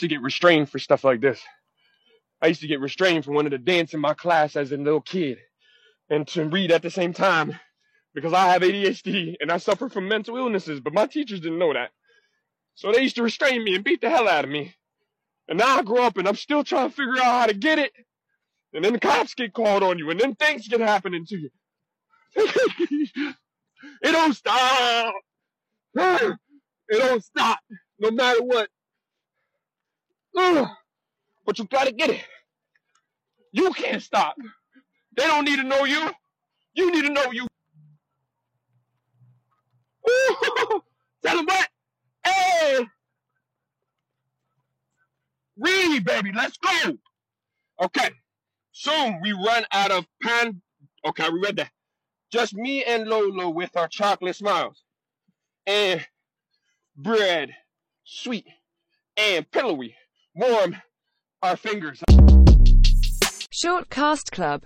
to get restrained for stuff like this. I used to get restrained from wanting to dance in my class as a little kid and to read at the same time because I have ADHD and I suffer from mental illnesses, but my teachers didn't know that. So they used to restrain me and beat the hell out of me. And now I grow up and I'm still trying to figure out how to get it. And then the cops get called on you and then things get happening to you. it don't stop. It don't stop no matter what. But you gotta get it. You can't stop. They don't need to know you. You need to know you. Tell them what? Hey! Read, baby. Let's go. Okay. Soon we run out of pan. Okay, we read that. Just me and Lolo with our chocolate smiles. And bread, sweet and pillowy, warm our fingers. Short Cast Club